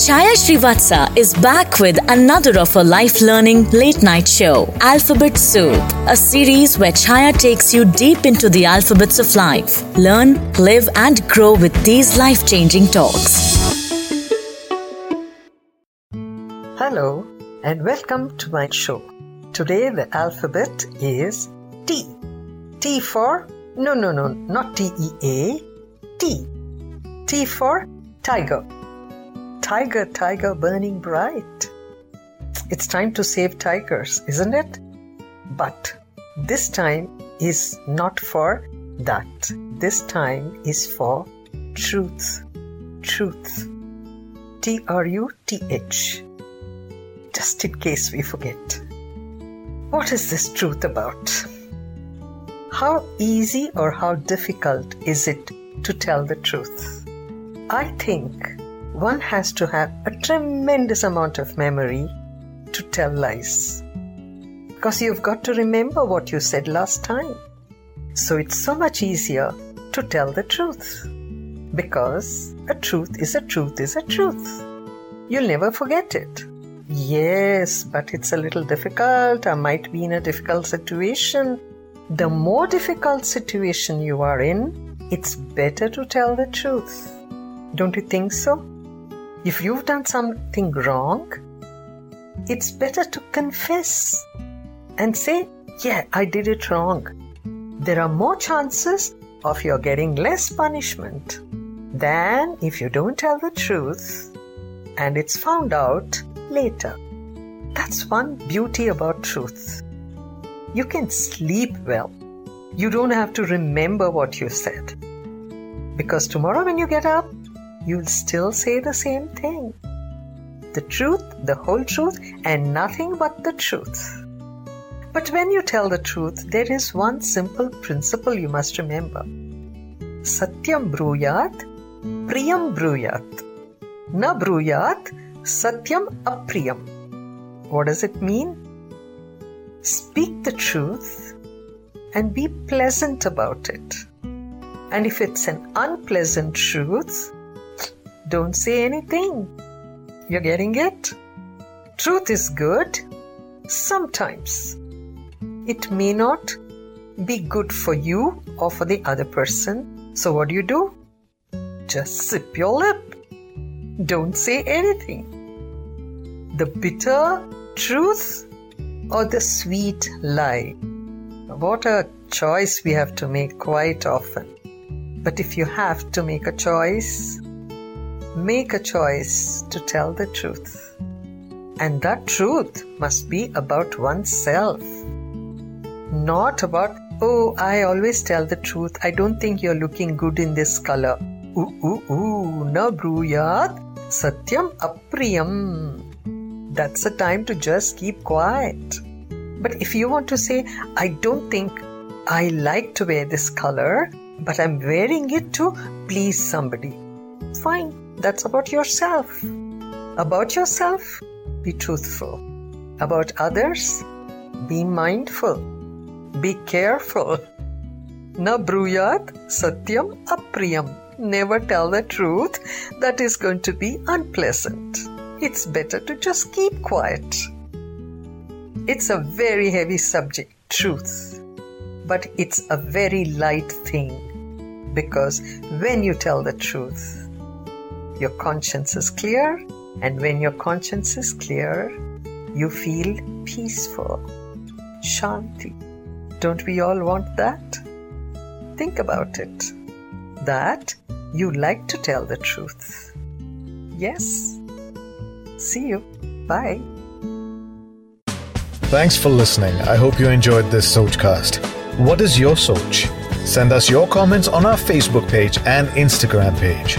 Chaya Srivatsa is back with another of her life learning late night show, Alphabet Soup, a series where Chaya takes you deep into the alphabets of life. Learn, live, and grow with these life changing talks. Hello, and welcome to my show. Today, the alphabet is T. T for no, no, no, not T E A, T. T for tiger. Tiger, tiger burning bright. It's time to save tigers, isn't it? But this time is not for that. This time is for truth. Truth. T R U T H. Just in case we forget. What is this truth about? How easy or how difficult is it to tell the truth? I think one has to have a tremendous amount of memory to tell lies. Because you've got to remember what you said last time. So it's so much easier to tell the truth. Because a truth is a truth is a truth. You'll never forget it. Yes, but it's a little difficult. I might be in a difficult situation. The more difficult situation you are in, it's better to tell the truth. Don't you think so? If you've done something wrong, it's better to confess and say, Yeah, I did it wrong. There are more chances of your getting less punishment than if you don't tell the truth and it's found out later. That's one beauty about truth. You can sleep well. You don't have to remember what you said. Because tomorrow when you get up, you'll still say the same thing. The truth, the whole truth, and nothing but the truth. But when you tell the truth, there is one simple principle you must remember. Satyam bruyat, priyam bruyat. Na bruyat, satyam apriyam. What does it mean? Speak the truth and be pleasant about it. And if it's an unpleasant truth, don't say anything. You're getting it? Truth is good sometimes. It may not be good for you or for the other person. So, what do you do? Just sip your lip. Don't say anything. The bitter truth or the sweet lie? What a choice we have to make quite often. But if you have to make a choice, Make a choice to tell the truth. And that truth must be about oneself. Not about, oh, I always tell the truth. I don't think you're looking good in this color. Ooh, ooh, ooh, na bruyat satyam apriyam. That's the time to just keep quiet. But if you want to say, I don't think I like to wear this color, but I'm wearing it to please somebody, fine that's about yourself. About yourself, be truthful. About others, be mindful. Be careful. Na bruyat satyam apriyam. Never tell the truth that is going to be unpleasant. It's better to just keep quiet. It's a very heavy subject, truth. But it's a very light thing because when you tell the truth, your conscience is clear, and when your conscience is clear, you feel peaceful. Shanti. Don't we all want that? Think about it. That you like to tell the truth. Yes. See you. Bye. Thanks for listening. I hope you enjoyed this Sochcast. What is your Soch? Send us your comments on our Facebook page and Instagram page.